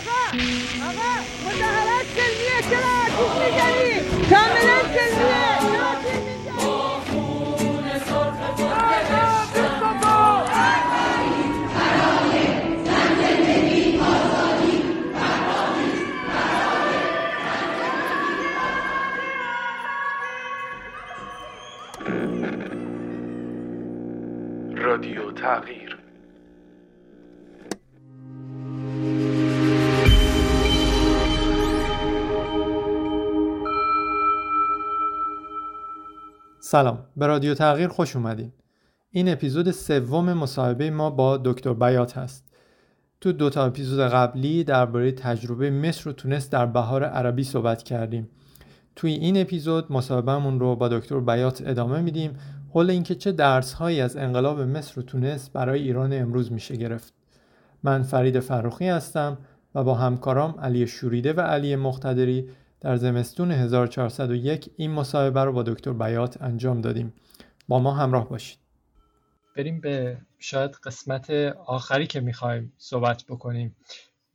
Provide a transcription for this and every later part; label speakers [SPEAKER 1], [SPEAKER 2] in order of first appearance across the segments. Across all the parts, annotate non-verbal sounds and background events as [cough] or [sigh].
[SPEAKER 1] ابا ابا متهرات سلمية كلها كفر جميل
[SPEAKER 2] كاملات سلمية.
[SPEAKER 3] سلام. به رادیو تغییر خوش اومدین. این اپیزود سوم مصاحبه ما با دکتر بیات هست. تو دو تا اپیزود قبلی درباره تجربه مصر و تونس در بهار عربی صحبت کردیم. توی این اپیزود مصاحبهمون رو با دکتر بیات ادامه میدیم. حول اینکه چه درسهایی از انقلاب مصر و تونس برای ایران امروز میشه گرفت. من فرید فروخی هستم و با همکارام علی شوریده و علی مقتدری در زمستون 1401 این مصاحبه رو با دکتر بیات انجام دادیم. با ما همراه باشید. بریم به شاید قسمت آخری که می‌خوایم صحبت بکنیم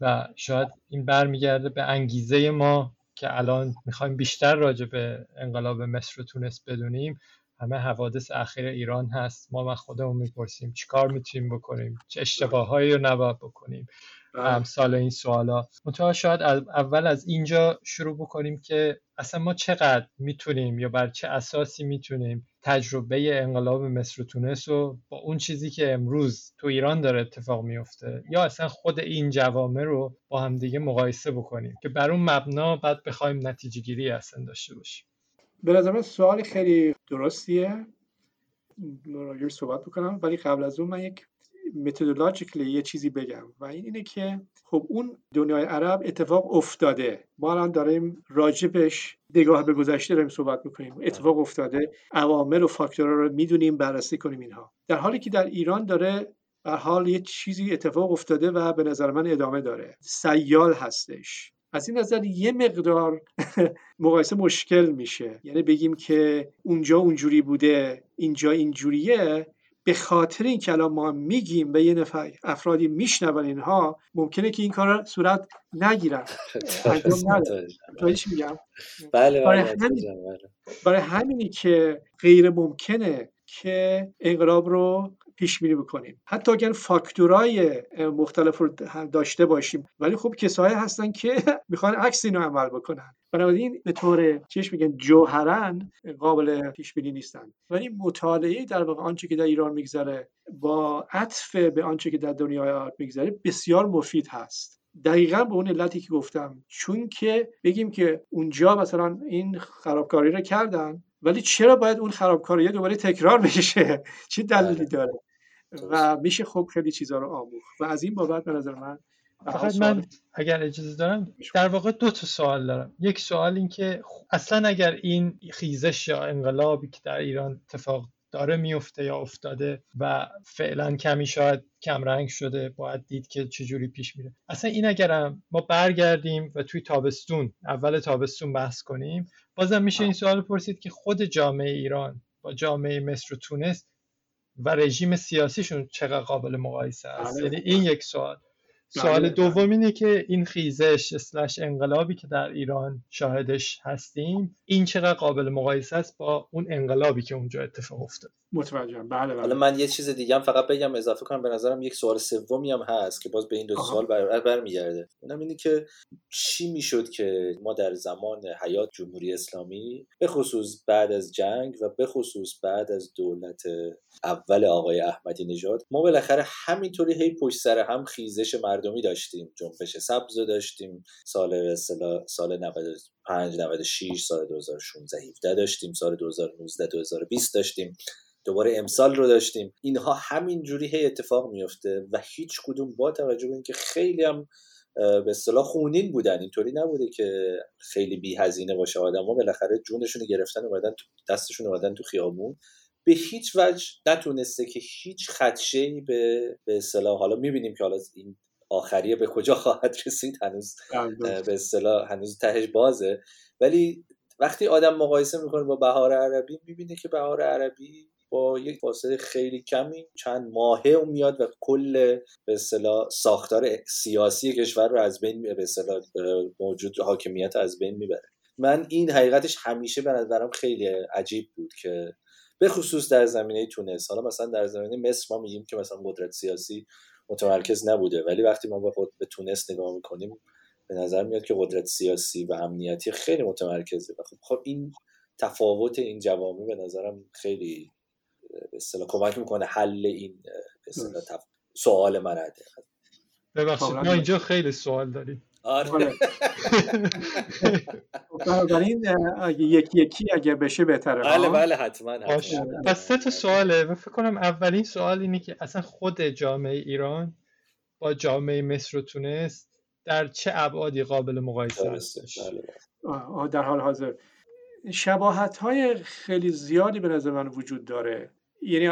[SPEAKER 3] و شاید این برمیگرده به انگیزه ما که الان می‌خوایم بیشتر راجع به انقلاب مصر و تونس بدونیم. همه حوادث اخیر ایران هست. ما من خودمون می‌پرسیم چیکار می‌تونیم بکنیم؟ چه اشتباههایی رو نباید بکنیم؟ امثال این سوالا. منتها شاید اول از اینجا شروع بکنیم که اصلا ما چقدر می‌تونیم یا بر چه اساسی می‌تونیم تجربه انقلاب مصر و تونس رو با اون چیزی که امروز تو ایران داره اتفاق میفته یا اصلا خود این جوامع رو با هم دیگه مقایسه بکنیم که بر اون مبنا بعد بخوایم نتیجه گیری اصلا داشته باشیم.
[SPEAKER 4] به نظر من سوال خیلی درستیه. راجعش صحبت بکنم. ولی قبل از اون من یک متدولوژیکلی یه چیزی بگم و این اینه که خب اون دنیای عرب اتفاق افتاده. ما الان داریم راجبش نگاه به گذشته داریم صحبت می‌کنیم. اتفاق افتاده. عوامل و فاکتورها رو می‌دونیم بررسی کنیم اینها. در حالی که در ایران داره در حال یه چیزی اتفاق افتاده و به نظر من ادامه داره. سیال هستش. از این نظر یه مقدار [laughs] مقایسه مشکل میشه. یعنی بگیم که اونجا اونجوری بوده اینجا اینجوریه. به خاطر این الان ما میگیم و یه نفر افرادی میشنون اینها ممکنه که این کار صورت نگیرن. [laughs] میگم؟
[SPEAKER 5] بله
[SPEAKER 4] برای,
[SPEAKER 5] بله.
[SPEAKER 4] همین برای همینی که غیر ممکنه که انقلاب رو پیش بینی بکنیم. حتی اگر فاکتورای مختلف رو داشته باشیم. ولی خب کسایی هستن که [laughs] می‌خوان عکس اینو عمل بکنن. بنابراین به طور چیش میگن جوهرن قابل پیش بینی نیستن. ولی مطالعه در واقع آنچه که در ایران میگذره با عطف به آنچه که در دنیای میگذره بسیار مفید هست. دقیقا به اون علتی که گفتم. چون که بگیم که اونجا مثلا این خرابکاری رو کردن ولی چرا باید اون خرابکاری دوباره تکرار بشه [laughs] چه دلیلی داره؟ و میشه خب خیلی چیزا رو آموخت. و از این بابت به نظر من
[SPEAKER 3] فقط من اگر اجازه دارم در واقع دو تا سوال دارم. یک سوال این که اصلا اگر این خیزش یا انقلابی که در ایران اتفاق داره میفته یا افتاده و فعلا کمی شاید کمرنگ شده باید دید که چجوری پیش میره. اصلا این اگرم ما برگردیم و توی تابستون اول تابستون بحث کنیم بازم میشه این سوال پرسید که خود جامعه ایران با جامعه مصر و تونس و رژیم سیاسیشون چقدر قابل مقایسه است؟ یعنی این یک سوال. سوال دوم اینه که این خیزش اسلش انقلابی که در ایران شاهدش هستیم این چقدر قابل مقایسه است با اون انقلابی که اونجا اتفاق افتاد؟
[SPEAKER 4] متوجهم. بله بله.
[SPEAKER 5] حالا من یه چیز دیگه هم فقط بگم اضافه کنم به نظرم یک سوال سومی هم هست که باز به این دو سوال بر برمیگرده. اونم اینه که چی می‌شد که ما در زمان حیات جمهوری اسلامی به خصوص بعد از جنگ و به خصوص بعد از دولت اول آقای احمدی نژاد ما بالاخره همینطوری هی پشت سر هم خیزش مردمی داشتیم جنبش سبز داشتیم. سال سال 95 96 سال 2016 17 داشتیم. سال 2019 2020 داشتیم. دوباره امسال رو داشتیم. اینها همینجوری هی اتفاق میفته و هیچ کدوم با توجه به اینکه خیلی هم به اصطلاح خونین بودن. اینطوری نبوده که خیلی بی هزینه باشه. آدما بالاخره جونشون گرفتن اومدن دستشون اومدن تو خیابون. به هیچ وجه نتونسته که هیچ خدشه به به اصطلاح حالا می‌بینیم که حالا این آخریه به کجا خواهد رسید هنوز به اصطلاح هنوز تهش بازه. ولی وقتی آدم مقایسه می‌کنه با بهار عربی می‌بینه که بهار عربی با یک فاصله خیلی کمی چند ماهه میاد و کل به اصطلاح ساختار سیاسی کشور رو از بین به اصطلاح موجود حاکمیت از بین می‌بره. من این حقیقتش همیشه به نظرم خیلی عجیب بود که به خصوص در زمینه تونس. حالا مثلا در زمینه مصر ما میگیم که مثلا قدرت سیاسی متمرکز نبوده. ولی وقتی ما به خود به تونس نگاه می‌کنیم به نظر میاد که قدرت سیاسی و امنیتی خیلی متمرکزه. و خب, خب این تفاوت این جوامع به نظرم خیلی به اصطلاح کمک می‌کنه حل این به تف... سوال من
[SPEAKER 3] ببخشید ما اینجا خیلی سوال داریم.
[SPEAKER 5] آره, آره.
[SPEAKER 4] بنابراین یکی یکی اگه بشه بهتره
[SPEAKER 5] بله بله حتما
[SPEAKER 3] پس سه تا سواله. و فکر کنم اولین سوال اینه که اصلا خود جامعه ایران با جامعه مصر و تونس در چه ابعادی قابل مقایسه است؟
[SPEAKER 4] بله. در حال حاضر. شباهت های خیلی زیادی به نظر من وجود داره. یعنی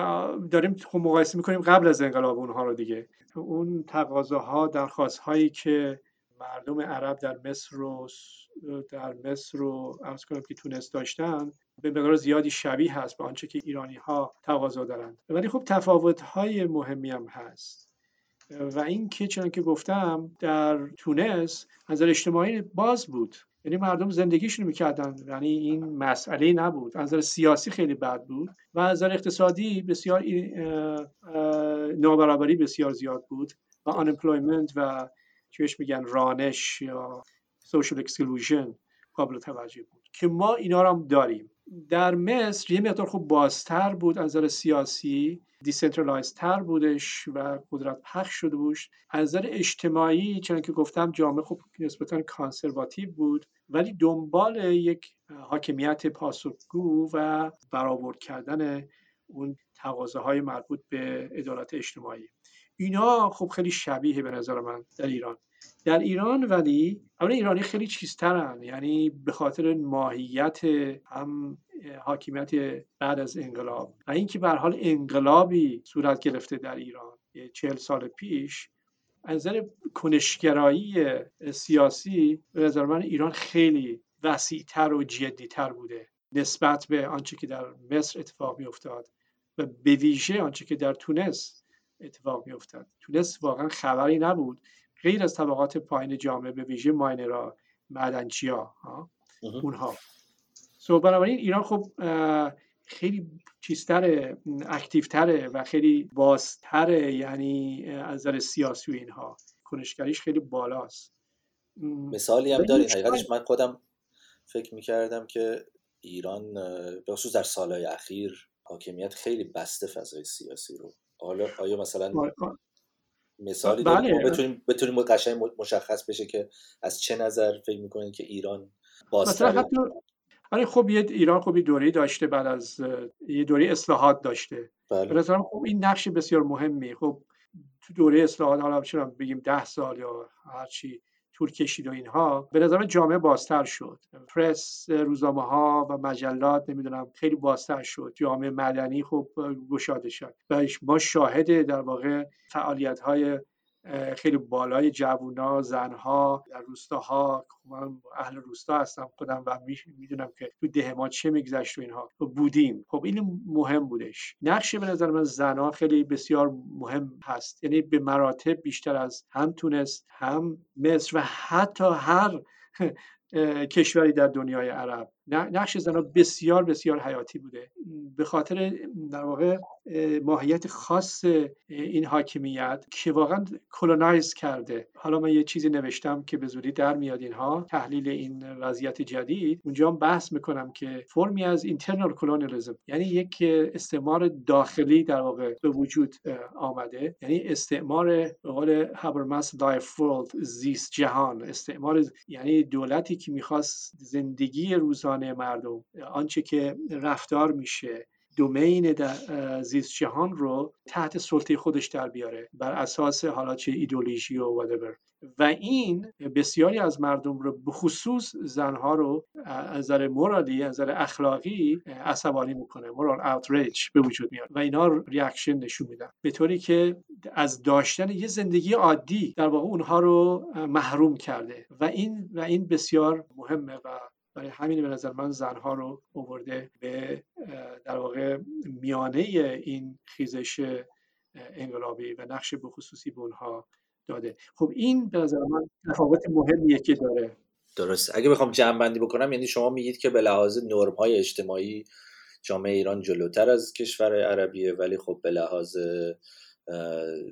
[SPEAKER 4] داریم خب مقایسه می‌کنیم قبل از انقلاب اونها رو دیگه. اون تقاضاها درخواست هایی که مردم عرب در مصر و در مصر رو ارز کنم که تونست داشتن به مقدار زیادی شبیه هست به آنچه که ایرانی ها تقاضا دارند. ولی خب تفاوت های مهمی هم هست. و این که چون که گفتم در تونس نظر اجتماعی باز بود. یعنی مردم زندگیشون می‌کردن. یعنی این مسئله نبود. نظر سیاسی خیلی بد بود. و نظر اقتصادی بسیار نابرابری بسیار زیاد بود. و unemployment و چی بهش میگن رانش یا social exclusion قابل توجه بود. که ما اینا رو هم داریم. در مصر یه مقدار خوب بازتر بود از نظر سیاسی decentralized تر بودش و قدرت پخش شده بود. از نظر اجتماعی چون که گفتم جامعه خوب نسبتا کانسرواتیو بود ولی دنبال یک حاکمیت پاسخگو و برآورد کردن اون تقاضاهای مربوط به عدالت اجتماعی. اینا خب خیلی شبیه به نظر من در ایران. در ایران ولی اولا ایرانی خیلی چیزترن یعنی به خاطر ماهیت هم حاکمیت بعد از انقلاب. و اینکه به حال انقلابی صورت گرفته در ایران چهل سال پیش از نظر کنشگرایی سیاسی به نظر من ایران خیلی وسیعتر و جدیتر بوده نسبت به آنچه که در مصر اتفاق می افتاد و به ویژه آنچه که در تونس اتفاق می افتاد. تونس واقعا خبری نبود. غیر از طبقات پایین جامعه به ویژه ماینرا معدنچیا اونها. سو بنابراین ایران خب خیلی چیزتره اکتیوتره و خیلی بازتره یعنی از نظر سیاسی و اینها. کنشگریش خیلی بالاست.
[SPEAKER 5] مثالی هم دارین. حقیقتش من خودم فکر می‌کردم که ایران به خصوص در سالهای اخیر حاکمیت خیلی بسته فضای سیاسی رو. حالا آیا مثلا مثالی داریم بله. بتونیم بتونیم قشنگ مشخص بشه که از چه نظر فکر می‌کنید که ایران بازتره
[SPEAKER 4] آره خب یه ایران خب یه دوره داشته بعد از یه دوره اصلاحات داشته بله. خب این نقش بسیار مهمی خب تو دوره اصلاحات حالا چرا بگیم ده سال یا هرچی طول کشید و اینها به نظر جامعه بازتر شد. پرس روزنامه ها و مجلات نمی‌دونم خیلی بازتر شد. جامعه مدنی خب گشاده شد و ما شاهد در واقع فعالیت های خیلی بالای جوونا زنها در روستاها. من اهل روستا هستم خودم و می‌دونم که تو ده ما چه میگذشت و اینها. بودیم. خب این مهم بودش. نقش به نظر من زنها خیلی بسیار مهم هست. یعنی به مراتب بیشتر از هم تونست هم مصر و حتی هر [laughs] کشوری در دنیای عرب. نقش زنها بسیار بسیار حیاتی بوده. به خاطر در واقع ماهیت خاص این حاکمیت که واقعا کلونایز کرده. حالا من یه چیزی نوشتم که به زودی در میاد اینها تحلیل این وضعیت جدید. اونجا هم بحث می‌کنم که فرمی از اینترنال کلونیالیسم یعنی یک استعمار داخلی در واقع به وجود آمده. یعنی استعمار به قول هابرماس زیست جهان استعمار یعنی دولتی که می‌خواست زندگی روزانه مردم. آنچه که رفتار میشه. دومین زیست جهان رو تحت سلطه خودش در بیاره. بر اساس حالا چه ایدولوژی و whatever. و این بسیاری از مردم رو به خصوص زنها رو از نظر moral ی از نظر اخلاقی عصبانی می‌کنه. moral outrage به وجود میاد. و اینا reaction نشون میدن. به طوری که از داشتن یه زندگی عادی در واقع اونها رو محروم کرده. و این و این بسیار مهمه و برای همین به نظر من زنها رو اوورده به در واقع میانه این خیزش انقلابی و نقش بخصوصی به اونها داده. خب این به نظر من تفاوت مهمیه که داره.
[SPEAKER 5] درست. اگه بخوام جمع بکنم یعنی شما میگید که به لحاظ نرم های اجتماعی جامعه ایران جلوتر از کشور عربیه ولی خب به لحاظ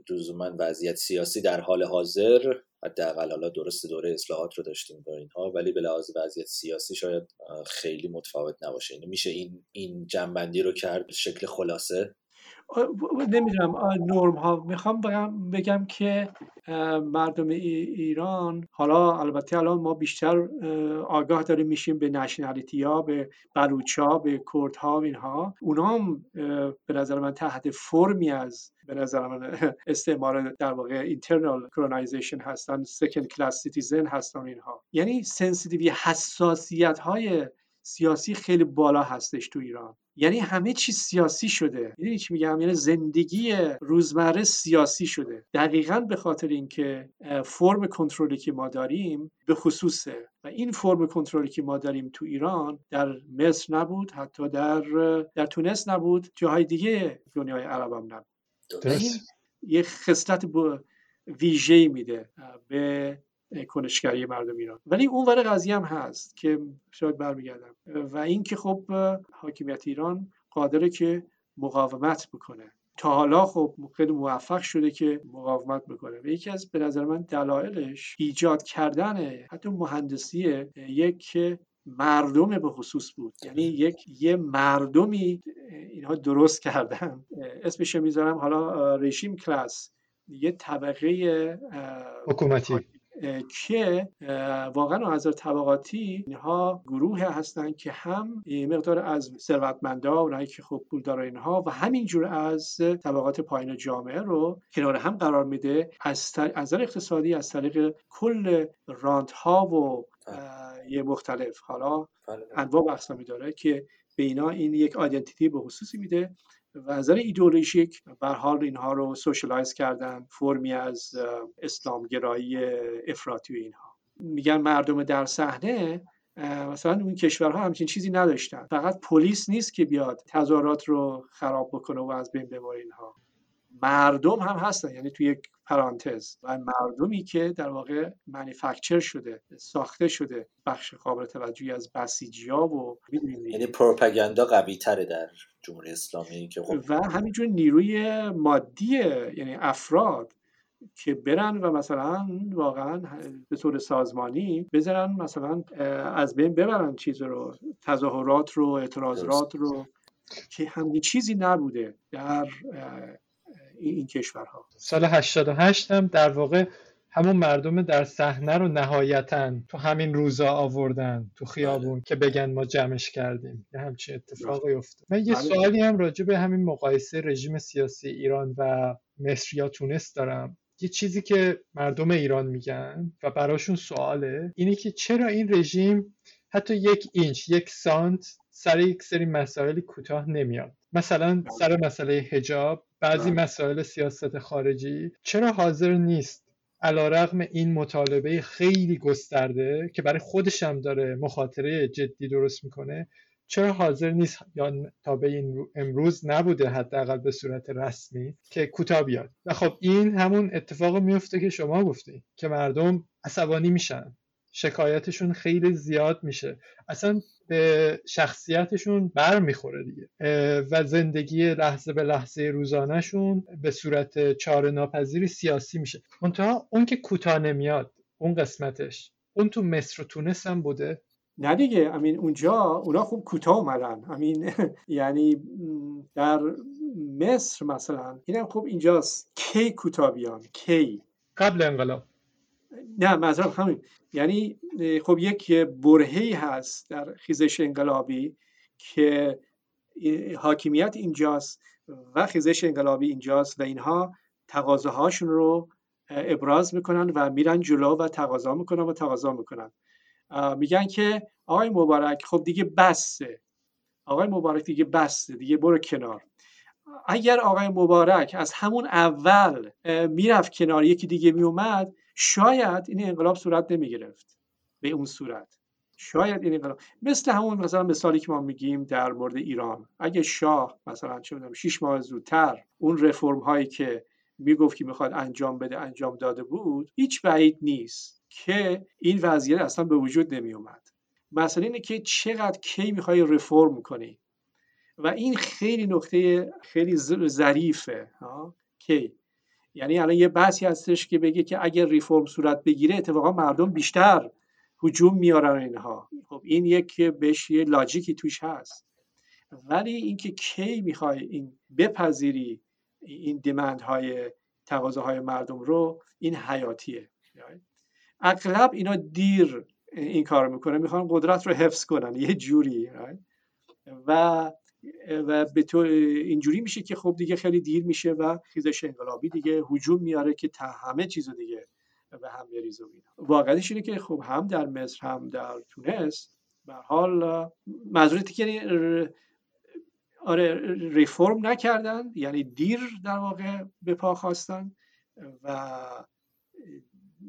[SPEAKER 5] لزوما وضعیت سیاسی در حال حاضر حداقل حالا درست دوره اصلاحات رو داشتیم با اینها ولی به لحاظ وضعیت سیاسی شاید خیلی متفاوت نباشه. یعنی میشه این این جمع‌بندی رو کرد به شکل خلاصه؟
[SPEAKER 4] نمی‌دونم نرم ها می‌خوام بگم که مردم ایران حالا البته الان ما بیشتر آگاه داریم میشیم به nationality ها به بلوچ ها به کرد ها اینها. اونا هم به نظر من تحت فرمی از به نظر من [laughs] استعمار در واقع internal colonization هستن second class citizen هستن اینها. یعنی sensitivity حساسیت های سیاسی خیلی بالا هستش تو ایران. یعنی همه چیز سیاسی شده. می‌دونی چی میگم؟ یعنی زندگی روزمره سیاسی شده. دقیقا به خاطر اینکه فرم کنترلی که ما داریم به خصوصه. و این فرم کنترلی که ما داریم تو ایران در مصر نبود حتی در در تونس نبود. جاهای دیگه دنیای عرب هم نبود. این یه خصلت ویژه میده به کنشگری مردم ایران. ولی اون ور قضیه هم هست که شاید برمیگردم. و اینکه خب حاکمیت ایران قادره که مقاومت بکنه. تا حالا خب خیلی موفق شده که مقاومت بکنه. و یکی از به نظر من دلایلش ایجاد کردن حتی مهندسی یک مردم به خصوص بود. یعنی یک یه مردمی اینها درست کردن. اسمش می‌ذارم حالا رژیم کلاس. یه طبقه
[SPEAKER 3] حکومتی.
[SPEAKER 4] که واقعا از طبقاتی اینها گروه هستند که هم مقدار از ثروتمندا اونایی که خوب پول داره اینها و همینجور از طبقات پایین جامعه رو کنار هم قرار میده. از نظر اقتصادی از طریق کل رانت ها و یه مختلف. حالا بله. انواع و اقسامی داره که به اینا این یک آیدنتیتی به خصوصی میده. و نظر ایدئولوژیک بر حال اینها رو socialize کردن فرمی از اسلامگرایی افراطی و اینها. میگن مردم در صحنه مثلا اون کشورها همچین چیزی نداشتن. فقط پلیس نیست که بیاد تظاهرات رو خراب بکنه و از بین ببره اینها. مردم هم هستن یعنی توی یک پرانتز. و مردمی که در واقع manufacture شده ساخته شده بخش قابل توجهی از بسیجی ها و
[SPEAKER 5] یعنی پروپاگاندا قوی تره در جمهوری اسلامی که خب
[SPEAKER 4] و همینجور نیروی مادی یعنی افراد که برن و مثلا واقعا به طور سازمانی بذارن مثلا از بین ببرن چیز رو تظاهرات رو اعتراضات رو که همین چیزی نبوده در این کشورها.
[SPEAKER 3] سال 88 هم در واقع همون مردم در صحنه رو نهایتا تو همین روزا آوردن تو خیابون بله. که بگن ما جمعش کردیم. یه همچین اتفاقی افتاد. من یه بله. سوالی هم راجع به همین مقایسه رژیم سیاسی ایران و مصر یا تونس دارم. یه چیزی که مردم ایران میگن و براشون سواله اینه که چرا این رژیم حتی یک اینچ یک سانت سر یک سری مسائل کوتاه نمیاد. مثلا سر مسئله هجاب بعضی بله. مسائل سیاست خارجی چرا حاضر نیست علا رغم این مطالبه خیلی گسترده که برای خودش هم داره مخاطره جدی درست می‌کنه چرا حاضر نیست یا تا به این امروز نبوده حداقل به صورت رسمی که کوتاه بیاد و خب این همون اتفاق میفته که شما گفتی که مردم عصبانی میشن شکایتشون خیلی زیاد میشه اصلا به شخصیتشون بر می‌خوره دیگه و زندگی لحظه به لحظه روزانهشون به صورت چاره ناپذیری سیاسی میشه. منتها اون که کوتاه نمیاد اون قسمتش اون تو مصر و تونس هم بوده.
[SPEAKER 4] نه دیگه امین اونجا اونا خوب کوتاه اومدن. امین [laughs] یعنی در مصر مثلا اینم خوب اینجاست. کی کوتاه بیان؟ کی؟
[SPEAKER 3] قبل انقلاب.
[SPEAKER 4] نه منظورم همین. یعنی خب یک برهی هست در خیزش انقلابی که حاکمیت اینجاست و خیزش انقلابی اینجاست و اینها تقاضاهاشون رو ابراز می‌کنن و میرن جلو و تقاضا می‌کنن و تقاضا می‌کنن. میگن که آقای مبارک خب دیگه بسته. آقای مبارک دیگه بسته دیگه برو کنار. اگر آقای مبارک از همون اول می‌رفت کنار یکی دیگه میومد شاید این انقلاب صورت نمی گرفت به اون صورت. شاید این انقلاب. مثل همون مثلا مثالی که ما میگیم در مورد ایران. اگه شاه مثلا چه می‌دونم 6 ماه زودتر اون رفرم هایی که می‌گفت که می‌خواد انجام بده انجام داده بود هیچ بعید نیست که این وضعیت اصلا به وجود نمی اومد مثلا اینه که چقدر کی می‌خوای رفرم کنی. و این خیلی نقطه خیلی ظریفه کی یعنی الان یه بحثی هستش که بگه که اگر ریفرم صورت بگیره اتفاقا مردم بیشتر هجوم میارن اینها. خب این یک بهش یه لاجیکی توش هست. ولی اینکه کی می‌خوای این بپذیری این دیمند های تقاضاهای مردم رو این حیاتیه. اغلب اینا دیر این کار می‌کنه می‌خوان قدرت رو حفظ کنن. یه جوری و و به تو اینجوری میشه که خب دیگه خیلی دیر میشه و خیزش انقلابی دیگه هجوم میاره که تا همه چیز دیگه به هم بریز و واقعیتش اینه که خب هم در مصر هم در تونس به حال منظورتی که آره ریفرم نکردن یعنی دیر در واقع به پا خواستن و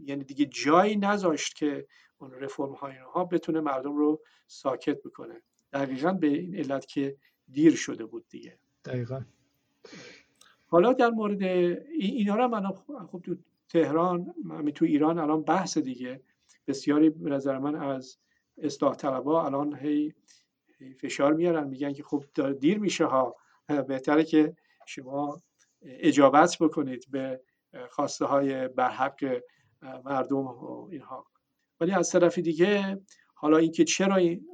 [SPEAKER 4] یعنی دیگه جایی نذاشت که اون رفرم های اینها بتونه مردم رو ساکت بکنه. دقیقا به این علت که دیر شده بود دیگه.
[SPEAKER 3] دقیقا.
[SPEAKER 4] حالا در مورد اینا رو من خب تو تهران همین تو ایران الان بحث دیگه. بسیاری به نظر من از اصلاح طلبا الان هی فشار میارن میگن که خب دیر میشه ها. [laughs] بهتره که شما اجابت بکنید به خواسته های برحق مردم و اینها. ولی از طرف دیگه حالا اینکه چرا این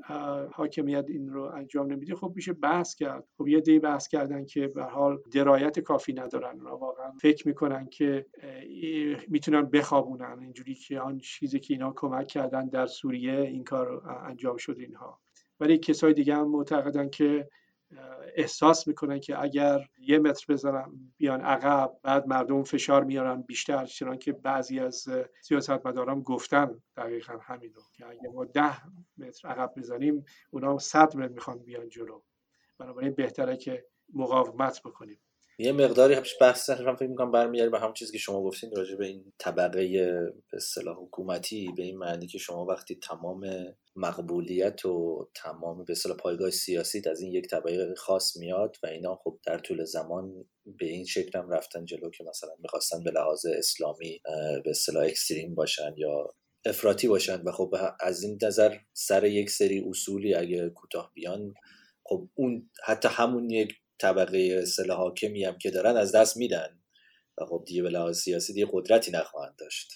[SPEAKER 4] حاکمیت این رو انجام نمیده خب میشه بحث کرد. خب یه دی بحث کردن که به حال درایت کافی ندارن اونا واقعا فکر می‌کنن که می‌تونن بخوابونن. اینجوری که آن چیزی که اینا کمک کردن در سوریه این کار انجام شد اینها. ولی کسای دیگه هم معتقدن که احساس می‌کنن که اگر یه متر بزنن بیان عقب بعد مردم فشار میارن بیشتر چنان که بعضی از سیاستمداران گفتن دقیقا همین رو که اگر ما ده متر عقب بزنیم اونا صد متر می‌خوان بیان جلو. بنابراین بهتره که مقاومت بکنیم.
[SPEAKER 5] یه مقداری بحث هم فکر می‌کنم برمیگرده به همون چیزی که شما گفتین راجع به این طبقه به اصطلاح حکومتی به این معنی که شما وقتی تمام مقبولیت و تمام به اصطلاح پایگاه سیاسی از این یک طبقه خاص میاد و اینا خب در طول زمان به این شکل هم رفتن جلو که مثلا می‌خواستن به لحاظ اسلامی به اصطلاح اکستریم باشن یا افراطی باشن و خب از این نظر سر یک سری اصولی اگه کوتاه بیان خب اون حتی همون یک طبقه اصطلاح حاکمی هم که دارن از دست میدن. و خب دیگه به لحاظ سیاسی دیگه قدرتی نخواهند داشت.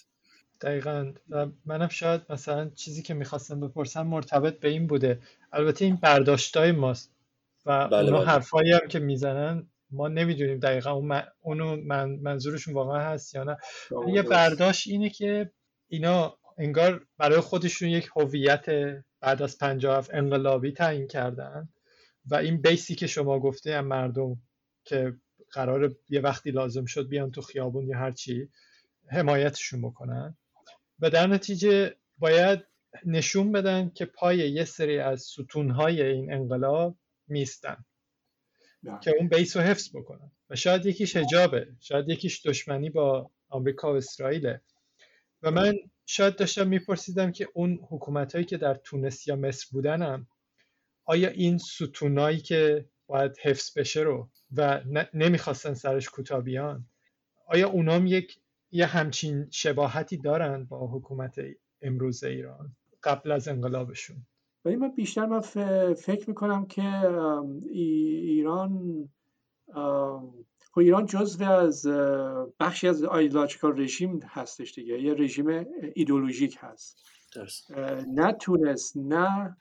[SPEAKER 3] دقیقا. و منم شاید مثلا چیزی که می‌خواستم بپرسم مرتبط به این بوده. البته این برداشتای ماست. و بله اونا بله. حرفایی هم که می‌زنن ما نمی‌دونیم دقیقا اون اونو من منظورشون واقعا هست یا نه. یه برداشت اینه که اینا انگار برای خودشون یک هویت بعد از 57 انقلابی تعیین کردن. و این بیسی که شما گفته هم مردم که قرار یه وقتی لازم شد بیان تو خیابون یا هرچی حمایتشون بکنن. و در نتیجه باید نشون بدن که پای یه سری از ستونهای این انقلاب میستن که اون بیس رو حفظ بکنن. و شاید یکیش هجابه شاید یکیش دشمنی با آمریکا و اسرائیله. و من شاید داشتم میپرسیدم که اون حکومت هایی که در تونس یا مصر بودنم آیا این ستونایی که باید حفظ بشه رو و نمی‌خواستن سرش کوتاه بیان آیا اونام یک یه همچین شباهتی دارن با حکومت امروز ایران قبل از انقلابشون؟
[SPEAKER 4] ولی من بیشتر من فکر می‌کنم که ایران خب ایران جزو از بخشی از آیدولوژیکال رژیم هستش دیگه یه رژیم ایدولوژیک هست. نه تونس نه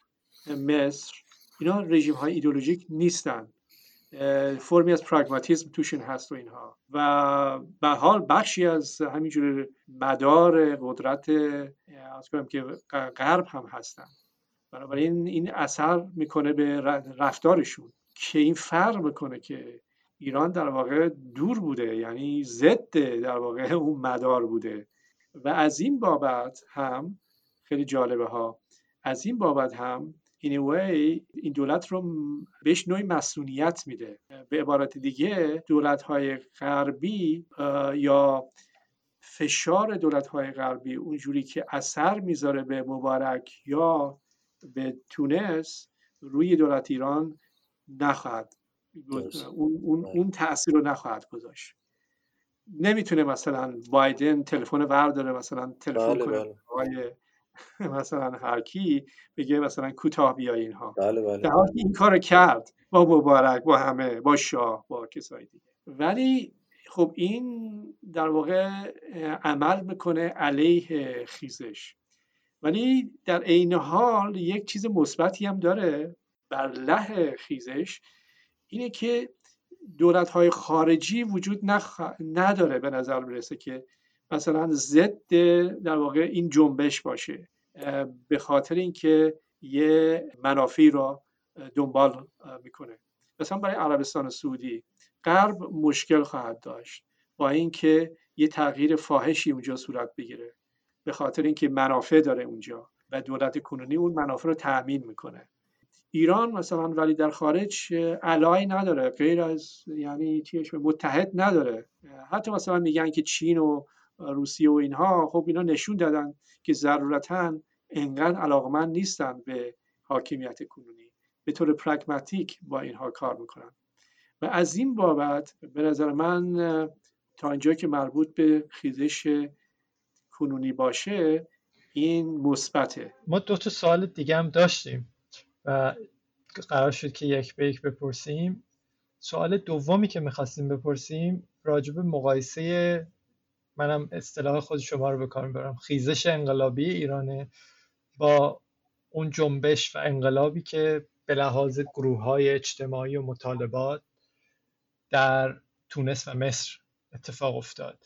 [SPEAKER 4] مصر اینا رژیم های ایدولوژیک نیستن فرمی از پراگماتیزم توشون هست و اینها. و به حال بخشی از همینجور مدار قدرت از کنم که غرب هم هستن. بنابراین این اثر می‌کنه به رفتارشون که این فرق می‌کنه که ایران در واقع دور بوده یعنی ضد در واقع اون مدار بوده. و از این بابت هم خیلی جالبه ها. از این بابت هم این وی این دولت رو بهش نوعی مسئولیت میده. به عبارت دیگه دولت های غربی یا فشار دولت های غربی اونجوری که اثر می‌ذاره به مبارک یا به تونس روی دولت ایران نخواهد اون, اون,
[SPEAKER 5] بله.
[SPEAKER 4] اون تاثیر رو نخواهد گذاشت. نمی‌تونه مثلا بایدن تلفن ورداره مثلا تلفن
[SPEAKER 5] بله
[SPEAKER 4] کنه.
[SPEAKER 5] بله. [laughs]
[SPEAKER 4] مثلا هر کی بگه مثلا کوتاه بیای اینها.
[SPEAKER 5] بله بله
[SPEAKER 4] در که این کار کرد با مبارک با همه با شاه با کسای دیگه. ولی خب این در واقع عمل می‌کنه علیه خیزش. ولی در عین حال یک چیز مثبتی هم داره بر له خیزش اینه که دولت های خارجی وجود نخ... نداره به نظر می‌رسه که مثلا ضد در واقع این جنبش باشه به خاطر اینکه یه منافعی را دنبال می‌کنه. مثلا برای عربستان سعودی غرب مشکل خواهد داشت با اینکه یه تغییر فاحشی اونجا صورت بگیره به خاطر اینکه منافع داره اونجا و دولت کنونی اون منافع رو تأمین می‌کنه. ایران مثلا ولی در خارج علای نداره غیر از یعنی چیش متحد نداره. حتی مثلا میگن که چین و روسیه و اینها خب اینا نشون دادن که ضرورتا انقدر علاقمند نیستن به حاکمیت کنونی به طور پرگماتیک با اینها کار می‌کنن. و از این بابت به نظر من تا اینجا که مربوط به خیزش کنونی باشه این مثبته.
[SPEAKER 3] ما دو تا سوال دیگه هم داشتیم و قرار شد که یک به یک بپرسیم. سوال دومی که می‌خواستیم بپرسیم راجب مقایسه منم اصطلاح خود شما رو به کار می‌برم. خیزش انقلابی ایرانه با اون جنبش و انقلابی که به لحاظ گروه های اجتماعی و مطالبات در تونس و مصر اتفاق افتاد.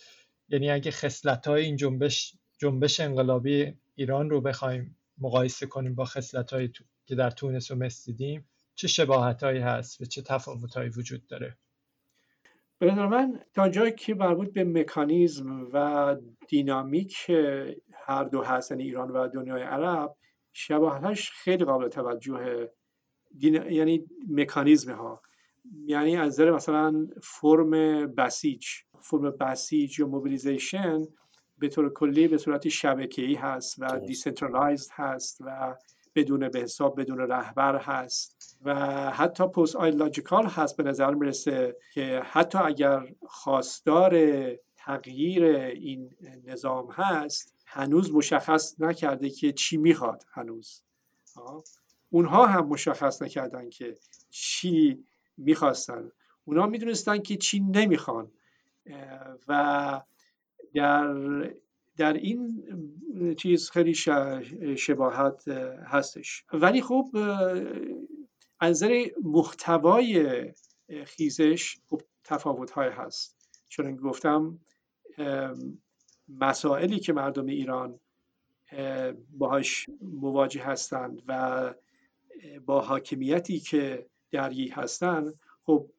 [SPEAKER 3] یعنی اگه خصلت های این جنبش جنبش انقلابی ایران رو بخوایم مقایسه کنیم با خصلت های که در تونس و مصر دیدیم چه شباهت هایی هست و چه تفاوت هایی وجود داره؟
[SPEAKER 4] به نظر من تا جایی که مربوط به مکانیزم و دینامیک هر دو هست یعنی ایران و دنیای عرب شباهتش خیلی قابل توجه دین... یعنی مکانیزم ها یعنی از نظر مثلا فرم بسیج فرم بسیج یا mobilization به طور کلی به صورت شبکه‌ای هست و. decentralized هست و بدون به حساب بدون رهبر هست و حتی post-ideological هست به نظر می‌رسه که حتی اگر خواستار تغییر این نظام هست هنوز مشخص نکرده که چی می‌خواد هنوز. اونها هم مشخص نکردن که چی می‌خواستن. اونها می‌دونستن که چی نمی‌خوان. و در در این چیز خیلی شباهت اه، هستش. ولی خب از نظر محتوای خیزش خب تفاوت های هست. چون گفتم مسائلی که مردم ایران اه، باهاش مواجه هستند و با حاکمیتی که درگیر هستند خب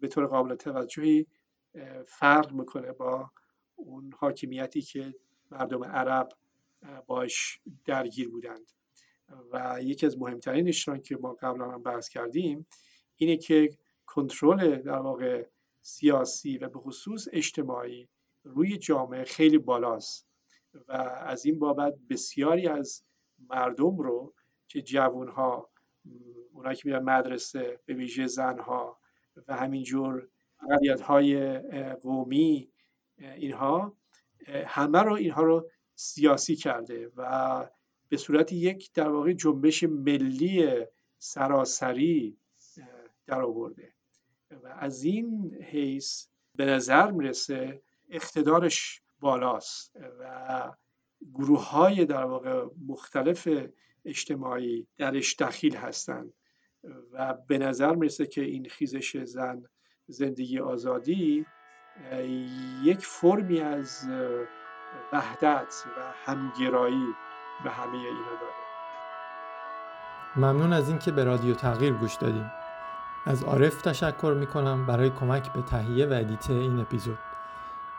[SPEAKER 4] به طور قابل توجهی فرق می‌کنه با اون حاکمیتی که مردم عرب باش درگیر بودند. و یکی از مهمترینش را که ما قبلا هم بحث کردیم اینه که کنترل در واقع سیاسی و به خصوص اجتماعی روی جامعه خیلی بالاست. و از این بابت بسیاری از مردم رو که جوانها اونایی که میرن مدرسه به ویژه زنها و همینجور اقلیت های قومی اینها همه رو اینها رو سیاسی کرده و به صورت یک در واقع جنبش ملی سراسری در آورده. و از این حیث به نظر می‌رسه اقتدارش بالاست و گروه های در واقع مختلف اجتماعی درش دخیل هستند و به نظر می‌رسه که این خیزش زن زندگی آزادی یک فرمی از وحدت و همگرایی به همه اینا داره.
[SPEAKER 3] ممنون از اینکه به رادیو تغییر گوش دادین از عارف تشکر می‌کنم برای کمک به تهیه و edit این اپیزود.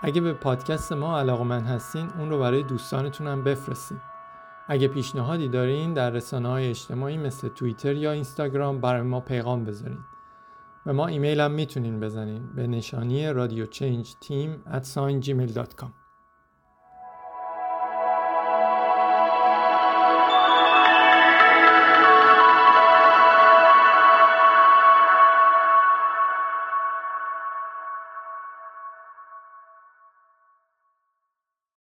[SPEAKER 3] اگه به پادکست ما علاقمند هستین اون رو برای دوستانتون هم بفرستین. اگه پیشنهادی دارین در رسانه های اجتماعی مثل توییتر یا اینستاگرام برای ما پیغام بذارین. به ما ایمیل هم می‌تونین بزنین به نشانی radio change team at gmail.com